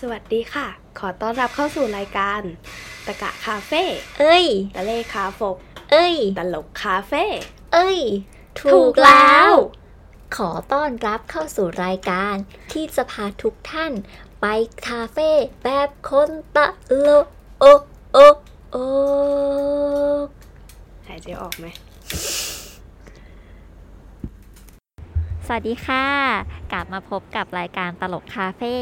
สวัสดีค่ะ ขอต้อนรับเข้าสู่รายการ ตะกะคาเฟ่เอ้ย ตะเลคาฟก เอ้ย ตลกคาเฟ่เอ้ย ถูกแล้ว ขอต้อนรับเข้าสู่รายการ ที่จะพาทุกท่าน ไปคาเฟ่แบบคนตะโลกโอโอโอหายใจออกไหม สวัสดีค่ะ กลับมาพบกับรายการตลกคาเฟ่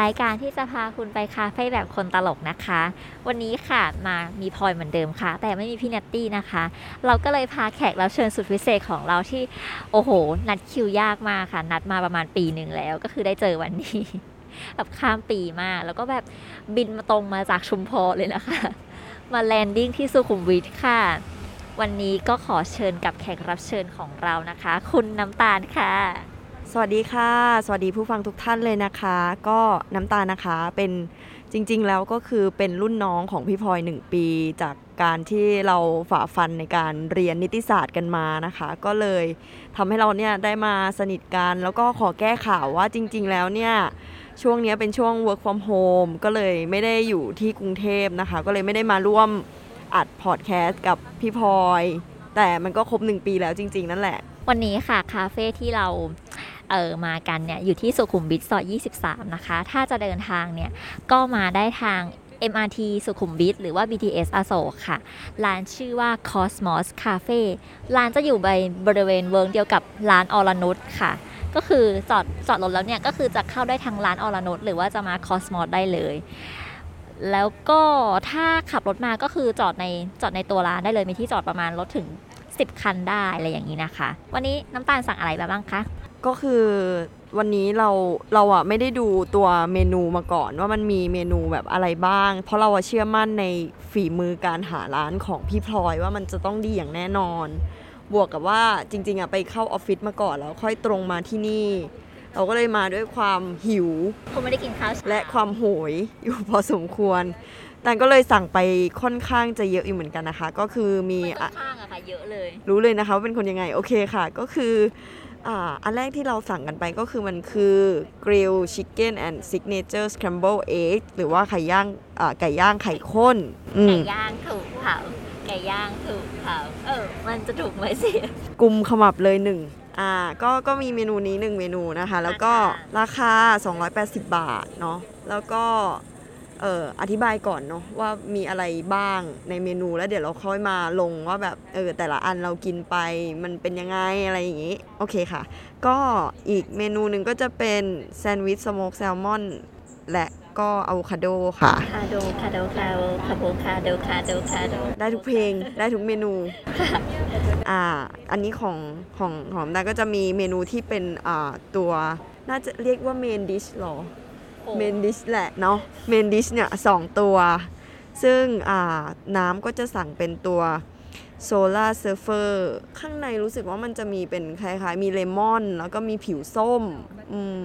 รายการที่จะพาคุณไปคาเฟ่แบบคนตลกนะคะ วันนี้ค่ะมามีพลอยเหมือนเดิมค่ะ แต่ไม่มีพี่นัตตี้นะคะ เราก็เลยพาแขกรับเชิญสุดพิเศษของเราที่โอ้โห นัดคิวยากมากค่ะ นัดมาประมาณปีหนึ่งแล้ว ก็คือได้เจอวันนี้แบบข้ามปีมาก แล้วก็แบบบินมาตรงมาจากชุมพรเลยนะคะ มา landing ที่สุขุมวิทค่ะ วันนี้ก็ขอเชิญกับแขกรับเชิญของเรานะคะ คุณน้ำตาลค่ะ สวัสดีค่ะ สวัสดีผู้ฟังทุกท่านเลยนะคะ ก็น้ำตาลนะคะเป็นจริง ๆ แล้วก็คือเป็นรุ่นน้องของพี่พลอยหนึ่งปี จากการที่เราฝ่าฟันในการเรียนนิติศาสตร์กันมานะคะ ก็เลยทำให้เราเนี่ยได้มาสนิทกัน แล้วก็ขอแก้ข่าวว่าจริง ๆ แล้วเนี่ยช่วงเนี้ยเป็นช่วง work from home ก็เลยไม่ได้อยู่ที่กรุงเทพนะคะ ก็เลยไม่ได้มาร่วม อัดพอดแคสต์กับพี่พลอย แต่มันก็ครบหนึ่งปีแล้วจริง ๆ นั่นแหละ วันนี้ค่ะ คาเฟ่ที่เราเออมากันเนี่ย อยู่ที่สุขุมวิทซอย23 นะคะ ถ้าจะเดินทางเนี่ย ก็มาได้ทาง MRT สุขุมวิทหรือว่า BTS อโศกค่ะ ร้านชื่อว่า Cosmos Cafe ร้านจะอยู่ในบริเวณเวิ้งเดียวกับร้านอรนุชค่ะ ก็คือจอดจอดรถแล้วเนี่ย ก็คือจะเข้าได้ทางร้านอรนุชหรือว่าจะมา Cosmos ได้เลย แล้วก็ถ้าขับรถมาก็คือจอดในจอดในตัวร้านได้เลยมีที่จอดประมาณรถถึง 10 คันได้อะไรอย่างนี้นะคะ วันนี้น้ำตาลสั่งอะไรมาบ้างคะก็คือวันนี้เราเราอะไม่ได้ดูตัวเมนูมาก่อนว่ามันมีเมนูแบบอะไรบ้าง เพราะเราอะเชื่อมั่นในฝีมือการหาร้านของพี่พลอยว่ามันจะต้องดีอย่างแน่นอน บวกกับว่าจริงๆอะไปเข้าออฟฟิศมาก่อนแล้วค่อยตรงมาที่นี่ เราก็เลยมาด้วยความหิวคงไม่ได้กินข้าวเช้าและความโหยอยู่พอสมควรแต่ก็เลยสั่งไปค่อนข้างจะเยอะอยู่เหมือนกันนะคะ ก็คือมีไม่ต้อะองข้างอะค่ะเยอะเลย รู้เลยนะคะว่าเป็นคนยังไงโอเคค่ะ ก็คืออ่าอันแรกที่เราสั่งกันไปก็คือมันคือ grill chicken and signature scramble egg หรือว่าไข่ย่างอ่าไก่ย่างไข่ข้นอืไก่มย่างถูกเผาไก่ย่างถูกเผาเออ มันจะถูกไหมสิ กุมขมับเลยหนึ่ง อ่าก็ก็มีเมนูนี้หนึ่งเมนูนะคะ แล้วก็ราคา 280 บาทเนาะแล้วก็เอ่ออธิบายก่อนเนาะว่ามีอะไรบ้างในเมนูแล้วเดี๋ยวเราค่อยมาลงว่าแบบเออแต่ละอันเรากินไปมันเป็นยังไงอะไรอย่างงี้ โอเคค่ะ ก็อีกเมนูหนึ่งก็จะเป็นแซนด์วิชสโมกแซลมอนและ ก็อะโวคาโดค่ะ คาโดคาโดคาโดคาโบคาโดคาโดคาโดได้ทุกเพลงได้ทุกเมนู อ่า อันนี้ของของหอมดาก็จะมีเมนูที่เป็นอ่าตัวน่าจะเรียกว่า main dish หรอ main dish แหละเนาะ main dish เนี่ยสองตัว ซึ่งอ่าน้ำก็จะสั่งเป็นตัว Solar Surfer ข้างในรู้สึกว่ามันจะมีเป็นคล้ายๆ มีเลมอน แล้วก็มีผิวส้ม อืม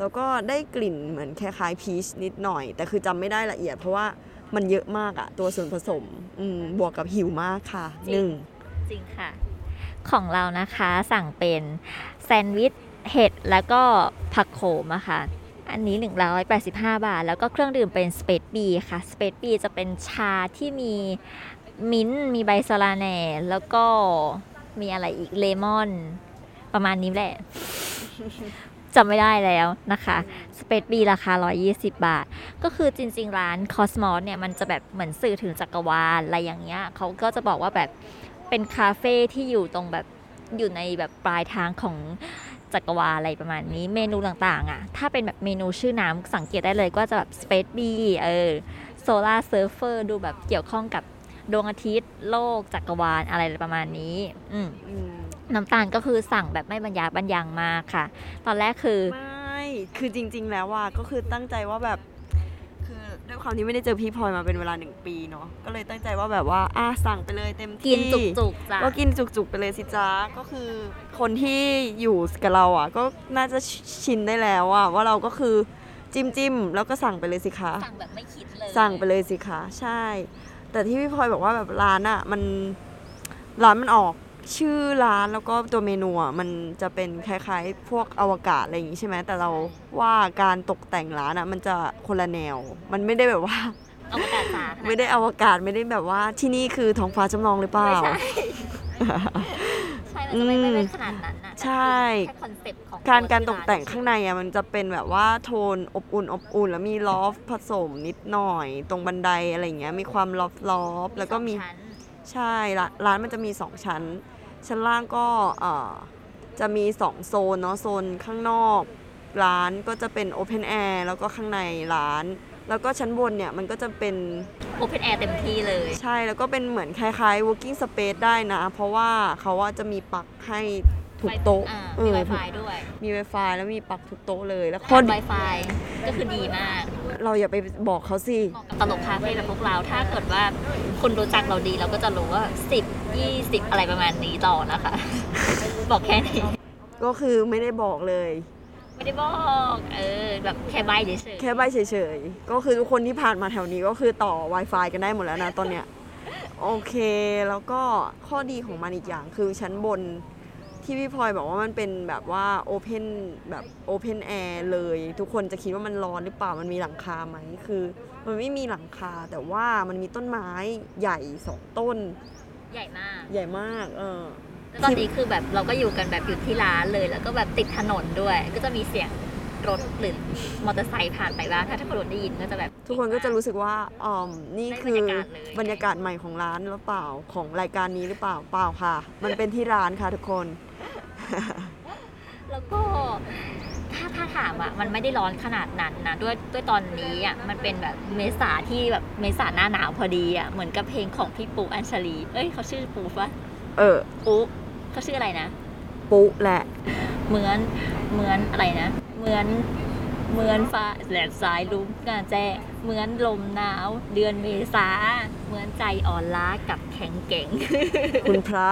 แล้วก็ได้กลิ่นเหมือนคล้ายๆพีชนิดหน่อย แต่คือจำไม่ได้ละเอียดเพราะว่ามันเยอะมากอะตัวส่วนผสมอืมบวกกับหิวมากค่ะจริงหนึ่งจริงค่ะ ของเรานะคะสั่งเป็นแซนด์วิชเห็ดแล้วก็ผักโขมอะค่ะ อันนี้ 185 บาท แล้วก็เครื่องดื่มเป็นสเปซบีค่ะสเปซบีจะเป็นชาที่มีมิ้นท์มีใบสะระแหน่แล้วก็มีอะไรอีกเลมอน ประมาณนี้แหละ จำไม่ได้แล้วนะคะสเปซบีราคา 120 บาท ก็คือจริง ๆ ร้าน Cosmos เนี่ย มันจะแบบเหมือนสื่อถึงจักรวาลอะไรอย่างเงี้ยเขาก็จะบอกว่าแบบเป็นคาเฟ่ที่อยู่ตรงแบบอยู่ในแบบปลายทางของจักรวาลอะไรประมาณนี้ เมนูต่างๆ อะ ถ้าเป็นแบบเมนูชื่อน้ำสังเกตได้เลยก็จะแบบ Space B เออ Solar Surfer ดูแบบเกี่ยวข้องกับดวงอาทิตย์โลกจักรวาลอะไรประมาณนี้ อืม น้ำตาลก็คือสั่งแบบไม่บรรยายบรรยังมากค่ะ ตอนแรกคือไม่คือจริง ๆ แล้วว่าก็คือตั้งใจว่าแบบ คือด้วยความที่ไม่ได้เจอพี่พลอยมาเป็นเวลาหนึ่งปีเนาะก็เลยตั้งใจว่าแบบว่าอะสั่งไปเลยเต็มที่กินจุกๆจ้ะก็กินจุกๆไปเลยสิจ้าก็คือ คนที่อยู่กับเราอะ ก็น่าจะชินได้แล้วอะว่าเราก็คือจิ้มจิ้มๆแล้วก็สั่งไปเลยสิคะสั่งแบบไม่คิดเลยสั่งไปเลยสิคะใช่ แต่ที่พี่พลอยบอกว่าแบบร้านอะ มันร้านมันออก ชื่อร้านแล้วก็ตัวเมนูอะมันจะเป็นคล้ายๆ พวกอวกาศอะไรอย่างงี้ใช่ไหมแต่เราว่าการตกแต่งร้านอะมันจะคนละแนว มันไม่ได้แบบว่าเอากระดาษสาขนาไม่ได้อวกาศไม่ได้แบบว่าที่นี่คือท้องฟ้าจำลองหรือเปล่า ไม่ใช่ ใช่มันจะไม่ไม่ไม่ขนาดนั้นนะใช่แค่ concept ของการวการตที่กแต่งเฉยๆข้างในอะมันจะเป็นแบบว่าโทนอบอุ่นอบอุ่น แล้วมี loft ผสมนิดหน่อย ตรงบันไดอะไรอย่างเงี้ยมีความ loft loft แล้วก็มีสองชั้น ใช่ร้านร้านมันจะมี 2 ชั้น ชั้นล่างก็เอ่อจะมี 2 โซนเนาะโซนข้างนอก ร้านก็จะเป็น open air แล้วก็ข้างในร้าน แล้วก็ชั้นบนเนี่ยมันก็จะเป็น open air เต็มที่เลย ใช่แล้วก็เป็นเหมือนคล้ายๆ working space ได้นะ เพราะว่าเขาว่าจะมีปลั๊กให้ ทุกโต๊ะอ่าเอมีอ Wi-Fi ด้วยมี Wi-Fi แล้วมีปลั๊กทุกโต๊ะเลยแล้วข้คออนดี Wi-Fi ก็คือดีมากเราอย่าไปบอกเขาสิ เหมาะกับตลกคาเฟ่แบบพวกเรา ถ้าเกิดว่าคุณรู้จักเราดีเราก็จะรู้ว่า 10 20 อะไรประมาณนี้ต่อนะคะ บอกแค่นี้ ก็คือไม่ได้บอกเลย ไม่ได้บอก เออ แบบแค่ใบเฉยแค่ใบเฉยๆ ก็คือทุกคนที่ผ่านมาแถวนี้ก็คือต่อ Wi-Fi กันได้หมดแล้วนะตอนเนี้ย โอเค แล้วก็ข้อดีของมันอีกอย่างคือชั้นบน ที่พี่พลอยบอกว่ามันเป็นแบบว่าโอเพนแบบโอเพนแอร์เลย ทุกคนจะคิดว่ามันร้อนหรือเปล่ามันมีหลังคาไหมคือ มันไม่มีหลังคาแต่ว่ามันมีต้นไม้ใหญ่สองต้นๆใหญ่มากใหญ่มากเออแล้วตอนนี้คือแบบเราก็อยู่กันแบบอยู่ที่ร้านเลย แล้วก็แบบติดถนนด้วย ก็จะมีเสียงรถหรือมอเตอร์ไซค์ผ่านไปบ้างถ้าทุกคนได้ยินก็จะแบบทุกคนก็จะรู้สึกว่าอ๋อมนี่ได้คือบรรยากาศเลยบรรยากาศใหม่ของร้านหรือเปล่าของรายการนี้หรือเปล่าเปล่าค่ะ มันเป็นที่ร้านค่ะทุกคน แล้วก็ถ้าถ้าถามอะมันไม่ได้ร้อนขนาดนั้นนะด้วยด้วยตอนนี้อะมันเป็นแบบเมษาที่แบบเมษาหน้าหนาวพอดีอะเหมือนกับเพลงของพี่ปูอัญชลี เอ้ยเขาชื่อปูปะเออ ปูเขาชื่ออะไรนะ ปุ๊แหละ เหมือนเหมือนอะไรนะ เหมือนเหมือนฟ้าแหลมสายลุ้งกาแจ้งเหมือนลมหนาว เดือนเมษา เหมือนใจอ่อนล้ากับแข็งเก่ง คุณพระ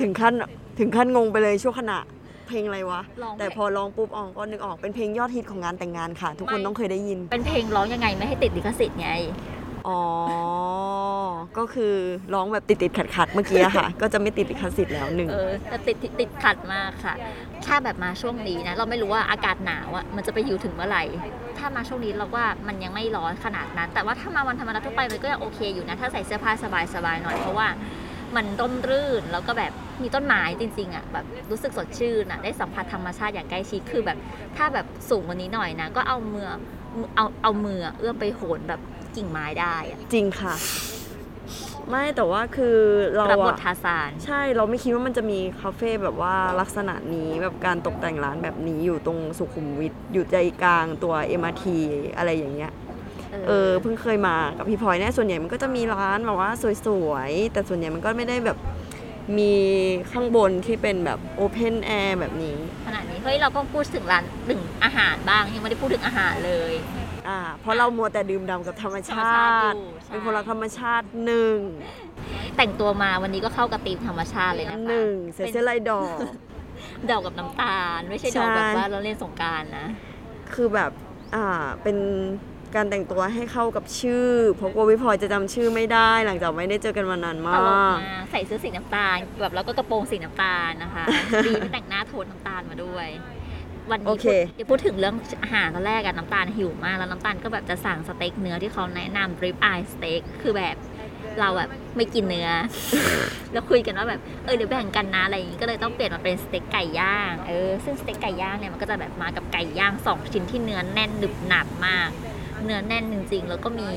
ถึงขั้น ถึงขั้นงงไปเลยชั่วขณะเพลงอะไรวะ ร้องแต่พอร้องปุ๊บอองก็นึกออกเป็นเพลงยอดฮิตของงานแต่งงานค่ะ ทุกคนต้องเคยได้ยิน เป็นเพลงร้องยังไงไม่ให้ติดลิขสิทธิ์ไง อ๋อ ก็คือร้องแบบติดติดขัดขัดๆเมื่อกี้อะค่ะ ก็จะไม่ติดลิขสิทธิ์แล้วหนึ่ง เออแต่ติดติดติดขัดมากค่ะ ถ้าแบบมาช่วงนี้นะ เราไม่รู้ว่าอากาศหนาวอะมันจะไปอยู่ถึงเมื่อไหร่ ถ้ามาช่วงนี้เราว่ามันยังไม่ร้อนขนาดนั้น แต่ว่าถ้ามาวันธรรมดาทั่วไปมันก็ยังโอเคอยู่นะ ถ้าใส่เสื้อผ้าสบายๆหน่อย เพราะว่า มันร่มรื่นแล้วก็แบบมีต้นไม้จริงๆอะแบบรู้สึกสดชื่นอะได้สัมผัสธรรมชาติอย่างใกล้ชิดคือแบบ ถ้าแบบสูงกว่านี้หน่อยนะ ก็เอามือเอาเอามือเอื้อมไปโหนแบบกิ่งไม้ได้อะจริงค่ะ ไม่แต่ว่าคือเรารับบทอะทาซานใช่เราไม่คิดว่ามันจะมีคาเฟ่แบบว่าลักษณะนี้แบบการตกแต่งร้านแบบนี้อยู่ตรงสุขุมวิทอยู่ใจกลางตัว MRT อะไรอย่างเงี้ย เออเพิ่งเคยมากับพี่พลอยเนี่ยส่วนใหญ่มันก็จะมีร้านแบบว่าสวยๆ แต่ส่วนใหญ่มันก็ไม่ได้แบบมีข้างบนที่เป็นแบบ open air แบบนี้ ขนาดนี้เฮ้ยเราก็พูดถึงร้านถึงอาหารบ้างยังไม่ได้พูดถึงอาหารเลยอ่าเพราะเรามัวแต่ดื่มด่ำกับธรรมชาธรรมชาติติอยู่ใช่เป็นคนรักธรรมชาติหนึ่งแต่งตัวมาวันนี้ก็เข้ากับธีมธรรมชาติเลยนะคะหนึ่งใส่เสื้อลายดอกดอกกับน้ำตาล ไม่ใช่ดอกใช่แบบว่าเราเล่นสงกรารนะ คือแบบอ่าเป็น การแต่งตัวให้เข้ากับชื่อ เพราะกลัวพี่พลอยจะจำชื่อไม่ได้ หลังจากไม่ได้เจอกันมานานตมาลกก มากใส่เสื้อสีน้ำตาลแบบแล้วก็กระโปรงสีน้ำตาลนะคะ ดีไม่แต่งหน้าโทนน้ำตาลมาด้วย วันโอนี้เค พูดเดี๋ยวพูดถึงเรื่องอาหารตอนแรกอะน้ำตาลหิวมากแล้วน้ำตาลก็แบบจะสั่งสเต็กเนื้อที่เขาแนะนำ rib eye steak คือแบบเราแบบไม่กินเนื้อ แล้วคุยกันว่าแบบเออเดี๋ยวแบ่งกันนะอะไรอย่างงี้ก็เลยต้องเปลี่ยนมาเป็นสเต็กไก่ย่างเออซึ่งสเต็กไก่ย่างเนี่ยมันก็จะแบบมากับไก่ย่างสองชิ้นที่เนื้อแน่นหนึบหนับมาก เนื้อแน่นจริง ๆ แล้วก็มี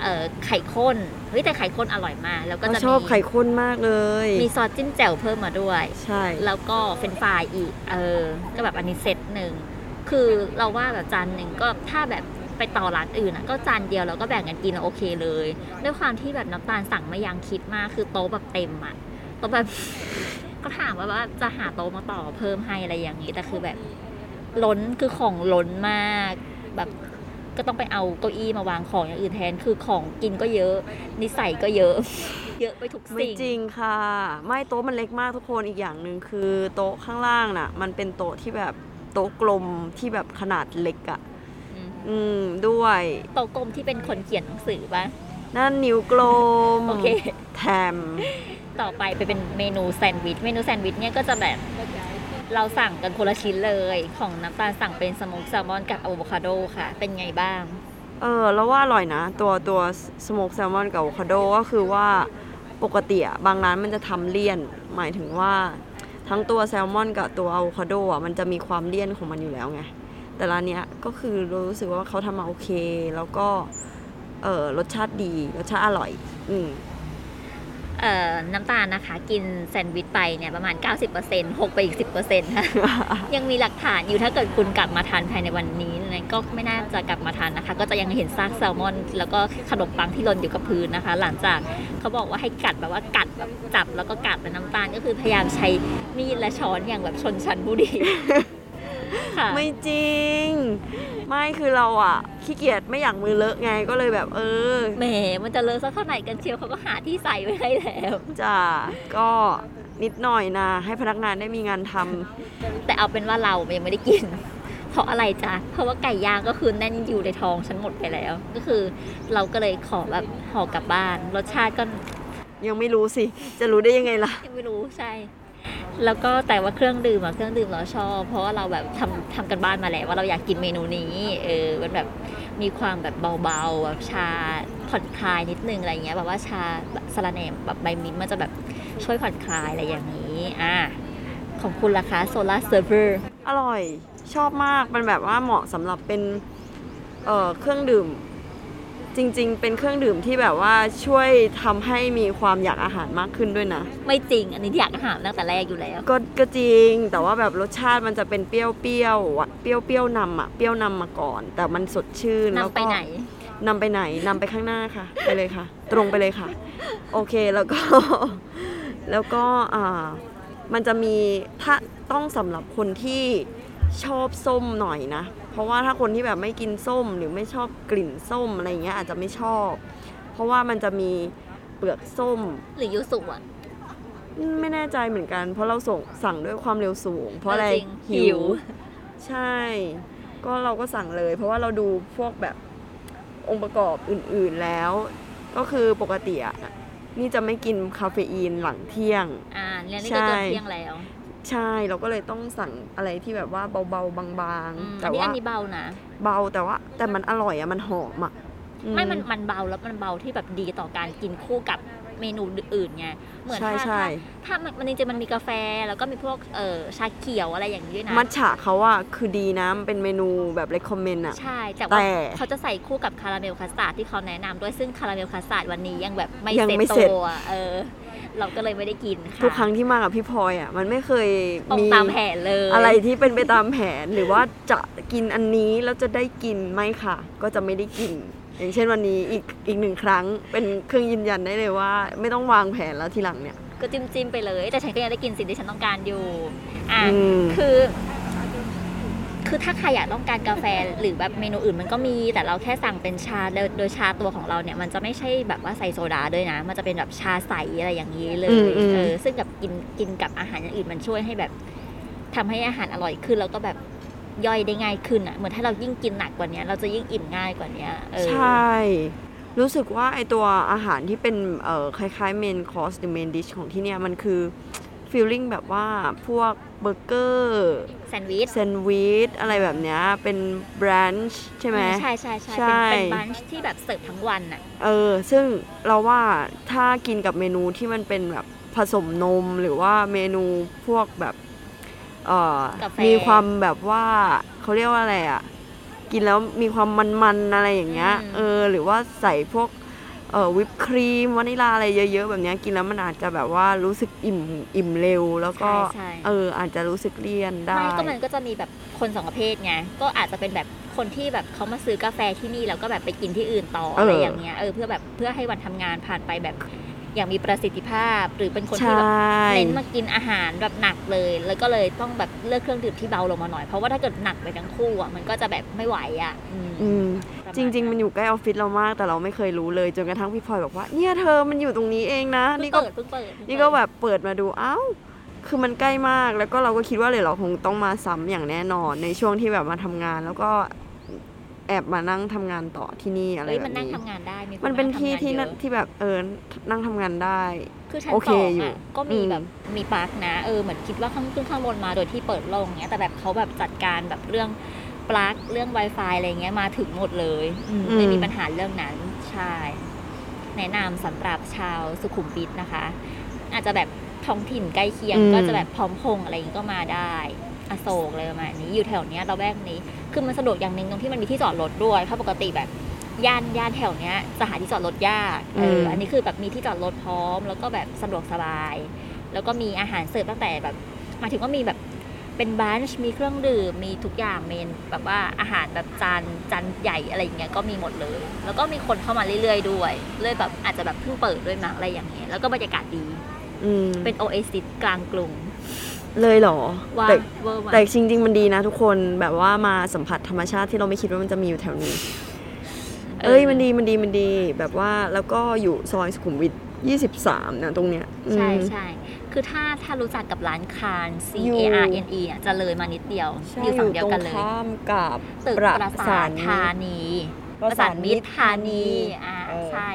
เอ่อไข่ข้นเฮ้ยแต่ไข่ข้นอร่อยมาก แล้วก็เราจะชอบมีไข่ข้นมากเลย มีซอสจิ้มแจ่วเพิ่มมาด้วย ใช่ แล้วก็เฟรนช์ฟรายอีกเออก็แบบอันนี้เซตหนึ่งคือเราว่าแบบจานหนึ่งก็ถ้าแบบไปต่อร้านอื่นอะก็จานเดียวเราก็แบ่งกันกินอะโอเคเลย ด้วยความที่แบบน้ำตาลสั่งไม่ยังคิดมากคือโต๊ะแบบเต็มอะโต๊ะแบบก็ถามว่าว่าจะหาโต๊ะมาต่อเพิ่มให้อะไรอย่างนี้แต่คือแบบล้นคือของล้นมากแบบ ก็ต้องไปเอาเก้าอี้มาวางของอย่างอื่นแทน คือของกินก็เยอะ นิสัยก็เยอะ เยอะไปทุกไม่สิ่งจริงค่ะ ไม่โต๊ะมันเล็กมากทุกคนอีกอย่างหนึ่งคือโต๊ะข้างล่างน่ะ มันเป็นโต๊ะที่แบบโต๊ะกลมที่แบบขนาดเล็กอะ่ะ อืมอืมด้วยโต๊ะกลมที่เป็นคนเขียนหนังสือปะนั่นนิ้วกลม โอเค แถม ต่อไปไปเป็นเมนูแซนด์วิช เมนูแซนด์วิชเนี่ยก็จะแบบ เราสั่งกันคนละชิ้นเลย ของน้ำตาลสั่งเป็นสโมกแซลมอนกับอะโวคาโดค่ะ เป็นไงบ้าง เออแล้วว่าอร่อยนะ ตัวตัวสโมกแซลมอนกับอะโวคาโดก็คือว่าปกติอะบางร้านมันจะทำเลี่ยน หมายถึงว่าทั้งตัวแซลมอนกับตัวอะโวคาโดอะมันจะมีความเลี่ยนของมันอยู่แล้วไง แต่ร้านเนี้ยก็คือรู้สึกว่าเขาทำมาโอเค แล้วก็เออรสชาติดีรสชาติอร่อย อืมเอ่อ น้ำตาลนะคะ กินแซนด์วิชไปเนี่ยประมาณ 90%หกไปอีก 10%ค่ะยังมีหลักฐานอยู่ถ้าเกิดคุณกลับมาทานภายในวันนี้นะก็ไม่น่าจะกลับมาทานนะคะ ก็จะยังเห็นซากแซลมอน แล้วก็ขนมปังที่หล่นอยู่กับพื้นนะคะ หลังจากเขาบอกว่าให้กัดแบบว่ากัดแบบจับแล้วก็กัดแต่น้ำตาลก็คือพยายามใช้มีดและช้อนอย่างแบบชนชั้นบุรี ค่ะ ไม่จริง ไม่คือเราอะขี้เกียจไม่อยากมือเลอะไงก็เลยแบบเออแหมมันจะเลอะสักเท่าไหร่กันเชียวเขาก็หาที่ใส่ไว้ให้แล้วจ้าก็นิดหน่อยนะ ให้พนักงานได้มีงานทำแต่เอาเป็นว่าเรายังไม่ได้กิน เพราะอะไรจ๊ะเพราะว่าไก่ย่างก็คือแน่นอยู่ในท้องฉันหมดไปแล้ว ก็คือเราก็เลยขอแบบห่อกลับบ้าน รสชาติก็ยังไม่รู้สิ จะรู้ได้ยังไงล่ะ ยังไม่รู้ใช่ แล้วก็แต่ว่าเครื่องดื่มอะเครื่องดื่มเราชอบ เพราะว่าเราแบบทำทำกันบ้านมาแล้วว่าเราอยากกินเมนูนี้ เออมันแบบมีความแบบเบาๆแบบชาผ่อนคลายนิดนึงอะไรเงี้ยแบบว่าชาสาระแหน่แบบใบมินต์มันจะแบบช่วยผ่อนคลายอะไรอย่างนี้อะของคุณราคาโซลาเซิร์ฟเวอร์อร่อยชอบมาก มันแบบว่าเหมาะสำหรับเป็นเออเครื่องดื่ม จริง ๆ เป็นเครื่องดื่มที่แบบว่าช่วยทำให้มีความอยากอาหารมากขึ้นด้วยนะ ไม่จริง อันนี้อยากอาหารตั้งแต่แรกอยู่แล้ว ก็ก็จริง แต่ว่าแบบรสชาติมันจะเป็นเปรี้ยวเปรี้ยวๆอะเปรี้ยวเปรี้ยวนำอะเปรี้ยวนำมาก่อน แต่มันสดชื่นแล้วนำไปก็ไหน นำไปไหนนำไปข้างหน้าค่ะ ไปเลยค่ะ ตรงไปเลยค่ะ โอเคแล้วก็ แล้วก็อ่ามันจะมีถ้าต้องสำหรับคนที่ชอบส้มหน่อยนะ เพราะว่าถ้าคนที่แบบไม่กินส้มหรือไม่ชอบกลิ่นส้มอะไรเงี้ยอาจจะไม่ชอบ เพราะว่ามันจะมีเปลือกส้มหรือยูสุอะไม่แน่ใจเหมือนกัน เพราะเราส่งสั่งด้วยความเร็วสูง เพราะอะไรจงหิว ใช่ ก็เราก็สั่งเลย เพราะว่าเราดูพวกแบบองค์ประกอบอื่นๆแล้ว ก็คือปกติอะนี่จะไม่กินคาเฟอีนหลังเที่ยง อ่าเนี่ยนี่ก็เกินใช่เที่ยงแล้ว ใช่เราก็เลยต้องสั่งอะไรที่แบบว่าเบาๆบางอืมๆอัแต่นนี้ว่าอันนี้เบานะเบาแต่ว่า แต่มันอร่อยอะมันหอมอะอืไม่มันมันเบาแล้วมันเบาที่แบบดีต่อการกินคู่กับเมนูอื่นๆไงเหมือนใช่ถ้าใช่ถ้าถ้ามันมันจริงๆมันมีกาแฟแล้วก็มีพวกเอ่อชาเขียวอะไรอย่างนี้ด้วยนะมัทฉะเขาอะคือดีนะมันเป็นเมนูแบบ recommend อะใช่แต่แต่ว่าเขาจะใส่คู่กับคาราเมลคัสตาร์ดที่เขาแนะนำด้วยซึ่งคาราเมลคัสตาร์ดวันนี้ยังแบบไม่ยังเซ็ตไม่เสร็จตัวเออ เราก็เลยไม่ได้กินค่ะทุกครั้งที่มากับพี่พลอยอะมันไม่เคยตรงมีตามแผนเลย อะไรที่เป็นไปตามแผนหรือว่าจะกินอันนี้แล้วจะได้กินไหมค่ะ ก็จะไม่ได้กิน อย่างเช่นวันนี้อีกอีกหนึ่งครั้ง เป็นเครื่องยืนยันได้เลยว่า ไม่ต้องวางแผนแล้วทีหลังเนี่ย ก็จิ้มจิ้มๆไปเลย แต่ฉันก็ยังได้กินสิ่งที่ฉันต้องการอยู่อะอืม คือ คือถ้าใครอยากต้องการกาแฟหรือแบบเมนูอื่นมันก็มี แต่เราแค่สั่งเป็นชาโดยโดยชาตัวของเราเนี่ยมันจะไม่ใช่แบบว่าใส่โซดาด้วยนะ มันจะเป็นแบบชาใสอะไรอย่างนี้เลยอืมอืมเออซึ่งกับกินกินกับอาหารอย่างอื่นมันช่วยให้แบบทำให้อาหารอร่อยขึ้นแล้วก็แบบย่อยได้ง่ายขึ้นอะเหมือนถ้าเรายิ่งกินหนักกว่านี้เราจะยิ่งอิ่มง่ายกว่านี้เออใช่รู้สึกว่าไอตัวอาหารที่เป็นเอ่อคล้ายๆ main course หรือ main dish ของที่เนี่ยมันคือ feeling แบบว่าพวกเบอร์เกอร์แซนด์วิชแซนด์วิชอะไรแบบเนี้ยเป็น brunch ใช่ไหมใช่ใช่ใช่ใช่เป็นเป็น brunch์ที่แบบเสิร์ฟทั้งวันอะเออ ซึ่งเราว่าถ้ากินกับเมนูที่มันเป็นแบบผสมนมหรือว่าเมนูพวกแบบเอ่อกาแฟมีความแบบว่าเขาเรียกว่าอะไรอะ กินแล้วมีความมันๆอะไรอย่างเงี้ยอืมเออ หรือว่าใส่พวก เอ่อวิปครีมวานิลาอะไรเยอะ ๆ แบบเนี้ยกินแล้วมันอาจจะแบบว่ารู้สึกอิ่มอิ่มเร็ว แล้วก็ใช่ใช่ เอออาจจะรู้สึกเลี่ยนได้ ไม่ก็มันก็จะมีแบบคนสองประเภทไงก็อาจจะเป็นแบบคนที่แบบเขามาซื้อกาแฟที่นี่แล้วก็แบบไปกินที่อื่นต่อเอออ อะไรอย่างเงี้ยเออเพื่อแบบเพื่อให้วันทำงานผ่านไปแบบ อย่างมีประสิทธิภาพ หรือเป็นคนใชที่แบบ่เน้นมากินอาหารแบบหนักเลย แล้วก็เลยต้องแบบเลือกเครื่องดื่มที่เบาลงมาหน่อย เพราะว่าถ้าเกิดหนักไปทั้งคู่อะมันก็จะแบบไม่ไหวอะอืมอืมปะาณจริง ๆ มันอยู่ใกล้ออฟฟิศเรามากแต่เราไม่เคยรู้เลยจนกระทั่งพี่พลอยบอกว่า เนี่ยเธอมันอยู่ตรงนี้เองนะเพิ่งนี่ก็เปิดเพิ่งเปิดเพิ่งนี่เปิดก็แบบเปิดมาดูเอ้าคือมันใกล้มากแล้วก็เราก็คิดว่าเลยเราคงต้องมาซ้ำอย่างแน่นอนในช่วงที่แบบมาทำงาน แล้วก็แอบมานั่งทำงานต่อที่นี่อะไรเฮ้ยแบมันบนั่งนี้ทำงานได้มีคมันเป็นที่งทำงาที่เยนั่นอะที่แบบเออนั่งทำงานได้คือชั้นโอสเคองอยู่อะก็มีอืมแบบมีปลั๊กนะเออเหมือนคิดว่าข้างขึ้นข้างบนมาโดยที่เปิดโลงเงี้ยแต่แบบเขาแบบจัดการแบบเรื่องปลั๊กเรื่อง Wi-Fi อะไรเงี้ยมาถึงหมดเลยอืมไม่มีปัญหาเรื่องนั้นใช่แนะนำสำหรับชาวสุขุมวิทนะคะ อาจจะแบบท้องถิ่นใกล้เคียงอืมก็จะแบบพร้อมพงษ์อะไรอย่างงี้ก็มาได้ อโศกอะไรประมาณนี้อยู่แถวเนี้ยเราแวกนี้ คือมันสะดวกอย่างหนึ่งตรงที่มันมีที่จอดรถด้วยเพราะปกติแบบย่านย่านแถวเนี้ยจะหาที่จอดรถยากเอออมอันนี้คือแบบมีที่จอดรถพร้อม แล้วก็แบบสะดวกสบาย แล้วก็มีอาหารเสิร์ฟตั้งแต่แบบหมายถึงว่ามีแบบเป็นบันช์มีเครื่องดื่มมีทุกอย่างเมนแบบว่าอาหารแบบจานจานใหญ่อะไรอย่างเงี้ยก็มีหมดเลย แล้วก็มีคนเข้ามาเรื่อยๆด้วยเลยแบบอาจจะแบบเพิ่งเปิดด้วยมั้งอะไรอย่างเงี้ยแล้วก็บรรยากาศดีอืมเป็นโอเอซิสกลางกรุง เลยเหรอว่าแต่เวอร์มากแต่จริง ๆ มันดีนะทุกคนแบบว่ามาสัมผัสธรรมชาติที่เราไม่คิดว่ามันจะมีอยู่แถวนี้ เอ้ยมันดีมันดีมันดีแบบว่าแล้วก็อยู่ซอยสุขุมวิท23นะตรงเนี้ยอืมใช่ใช่คือถ้าถ้ารู้จักกับร้านคาร C อยู่ A R N E อะจะเลยมานิดเดียวใช่อยู่อฝั่งยู่เดียตวรงกันเลยข้ามกับตึกประปราสาสาทนธานีประสานมิตรธานีอ่าเออใช่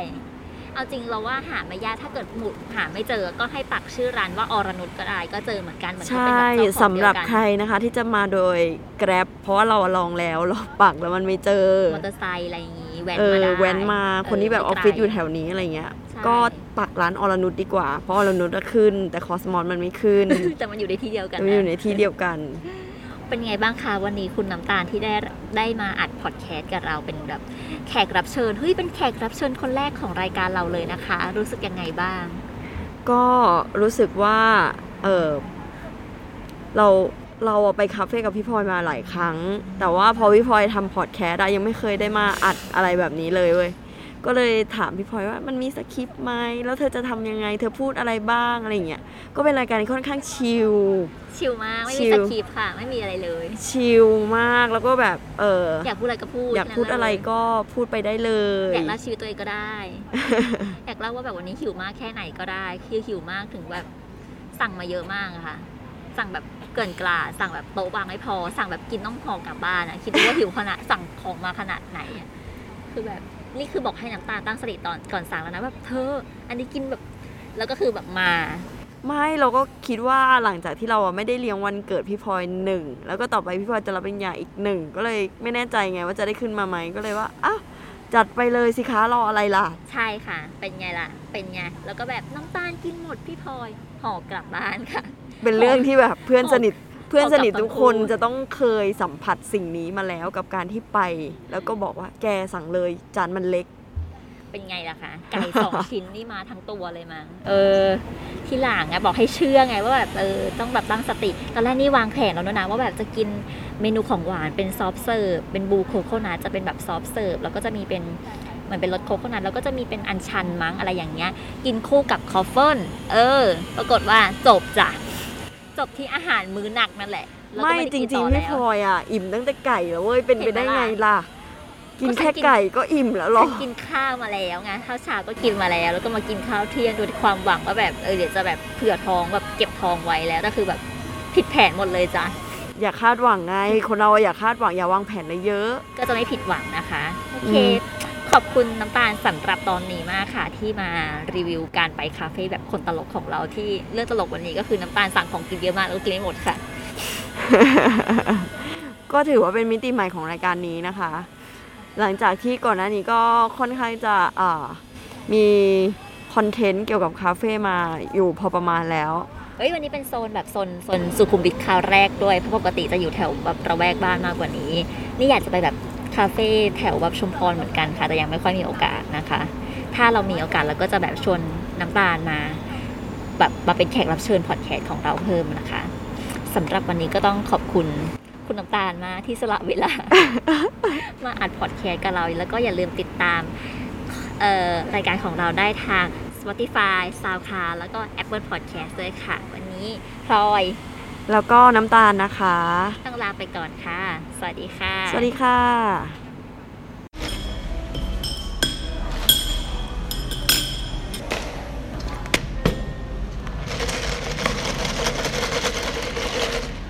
เอาจริงเราว่าหาไม่ยากถ้าเกิดหมุดหาไม่เจอก็ให้ปักชื่อร้านว่าอรนุชก็ได้ก็เจอเหมือนกันเหมือนใชเขาเป็น่แบบเจ้าของสำหรับเดียวกันใครนะคะที่จะมาโดย Grab เพราะว่าเราลองแล้วเราปักแล้วมันไม่เจอ มอเตอร์ไซค์อะไรอย่างงี้แว้นเอมาอได้แว้นมาคนที่แบบอไม่อฟไกลฟิศอยู่แถวนี้อะไรเงี้ยใช่ก็ปักร้านอรนุชดีกว่า เพราะอรนุชอะขึ้น แต่คอสมอนมันไม่ขึ้น แต่มันอยู่ในที่เดียวกันมันนะอยู่ในที่เดียวกัน เป็นไงบ้างคะวันนี้คุณน้ำตาลที่ได้ได้มาอัดพอดแคสต์กับเราเป็นแบบแขกรับเชิญเฮ้ยเป็นแขกรับเชิญคนแรกของรายการเราเลยนะคะ รู้สึกยังไงบ้าง ก็รู้สึกว่าเออเราเราไปคาเฟ่กับพี่พลอยมาหลายครั้ง แต่ว่าพอพี่พลอยทำพอดแคสต์อะยังไม่เคยได้มาอัดอะไรแบบนี้เลยเว้ย ก็เลยถามพี่พลอยว่ามันมีสคริปต์ไหมแล้วเธอจะทำยังไง เธอพูดอะไรบ้างอะไรเงี้ยก็เป็นรายการที่ค่อนข้างชิลชิลมากไม่ชิมีลสคริปต์ค่ะไม่มีอะไรเลยชิลมากแล้วก็แบบเอออยากพูดอะไรก็พูดอยากพูดอะไรก็พูดไปได้เลยอยากเล่าชีวิตตัวเองก็ได้อยากเล่าว่าแบบวันนี้หิวมากแค่ไหนก็ได้คือหิวมากถึงแบบสั่งมาเยอะมากอะค่ะ สั่งแบบเกินกลาดสั่งแบบโต๊ะวางไม่พอ สั่งแบบกินต้องห่อกลับบ้านอะคิดดูว่าหิวขนาดสั่งของมาขนาดไหนอะคือแบบ นี่คือบอกให้น้ำตาลตั้งสติตอนก่อนสั่งแล้วนะแบบเธอ อันนี้กินแบบแล้วก็คือแบบมา ไม่เราก็คิดว่าหลังจากที่เราอะไม่ได้เลี้ยงวันเกิดพี่พลอยหนึ่งแล้วก็ต่อไปพี่พลอยจะรับปริญญาอีกหนึ่งก็เลยไม่แน่ใจไงว่าจะได้ขึ้นมาไหมก็เลยว่าอ้าวจัดไปเลยสิคะรออะไรล่ะ ใช่ค่ะ เป็นไงล่ะ เป็นไง แล้วก็แบบน้ำตาลกินหมดพี่พลอยห่อกลับบ้านค่ะ เป็นเรื่องที่แบบเพื่อนสนิท เพื่อนสนิทขอกลับทุกคนมาพูดจะต้องเคยสัมผัสสิ่งนี้มาแล้วกับการที่ไป แล้วก็บอกว่าแกสั่งเลยจานมันเล็ก เป็นไงล่ะคะไก่สองชิ้นนี่มาทั้งตัวเลยมั้งเออ ทีหลังอะบอกให้เชื่อไงว่าแบบเออต้องแบบตั้งสติตอนแรกนี่วางแผนแล้วนะว่าแบบจะกินเมนูของหวานเป็น soft serve เป็น blue coconut จะเป็นแบบ soft serve แล้วก็จะมีเป็นเหมือนเป็นรส coconut แล้วก็จะมีเป็นอัญชันมั้งอะไรอย่างเงี้ย กินคู่กับคอฟเฟิลเออ ปรากฏว่าจบจ้ะ จบที่อาหารมื้อหนักนั่นแหละแล้วก็ไม่ด้จกินริงต่อๆพี่แล้ว พลอยอะ อิ่มตั้งแต่ไก่แล้วเว้ยเป็นไปเห็นไหมได้ไงล่ะล่ะกินก็ฉันแค่กินไก่ก็อิ่มแล้วหรอ ฉันกินข้าวมาแล้วไงข้าวเช้าก็กินมาแล้ว แล้วก็มากินข้าวเที่ยงด้วยความหวังว่าแบบเออเดี๋ยวจะแบบเผื่อท้องแบบเก็บท้องไว้แล้วแต่คือแบบผิดแผนหมดเลยจ้ะอย่าคาดหวังไง คนเราอะอย่าคาดหวังอย่าวางแผนเลยเยอะ ก็จะไม่ผิดหวังนะคะโอเคอืม ขอบคุณน้ำตาลสำหรับตอนนี้มากค่ะ ที่มารีวิวการไปคาเฟ่แบบคนตลกของเราที่เรื่องตลกวันนี้ก็คือน้ำตาลสั่งของกินเยอะมากแล้วก็กินไม่หมดค่ะ ก็ถือว่าเป็นมิติใหม่ของรายการนี้นะคะ หลังจากที่ก่อนหน้านี้ก็ค่อนข้างจะอ่ามีคอนเทนต์เกี่ยวกับคาเฟ่มาอยู่พอประมาณแล้วเฮ้ยวันนี้เป็นโซนแบบโซนโซนสุขุมวิทคราวแรกด้วยเพราะปกติจะอยู่แถวแบบระแวกบ้านมากกว่านี้ นี่อยากจะไปแบบ คาเฟ่แถวแบบชุมพรเหมือนกันค่ะ แต่ยังไม่ค่อยมีโอกาสนะคะ ถ้าเรามีโอกาสเราก็จะแบบชวนน้ำตาลมาแบบมาเป็นแขกรับเชิญพอดแคสต์ของเราเพิ่มนะคะสำหรับวันนี้ก็ต้องขอบคุณคุณน้ำตาลมากที่สละเวลา มาอัดพอดแคสต์กับเรา แล้วก็อย่าลืมติดตามเอ่อรายการของเราได้ทาง Spotify, SoundCloud แล้วก็ Apple Podcast ด้วยค่ะ วันนี้พลอย แล้วก็น้ำตาลนะคะ ต้องลาไปก่อนค่ะ สวัสดีค่ะ สวัสดีค่ะ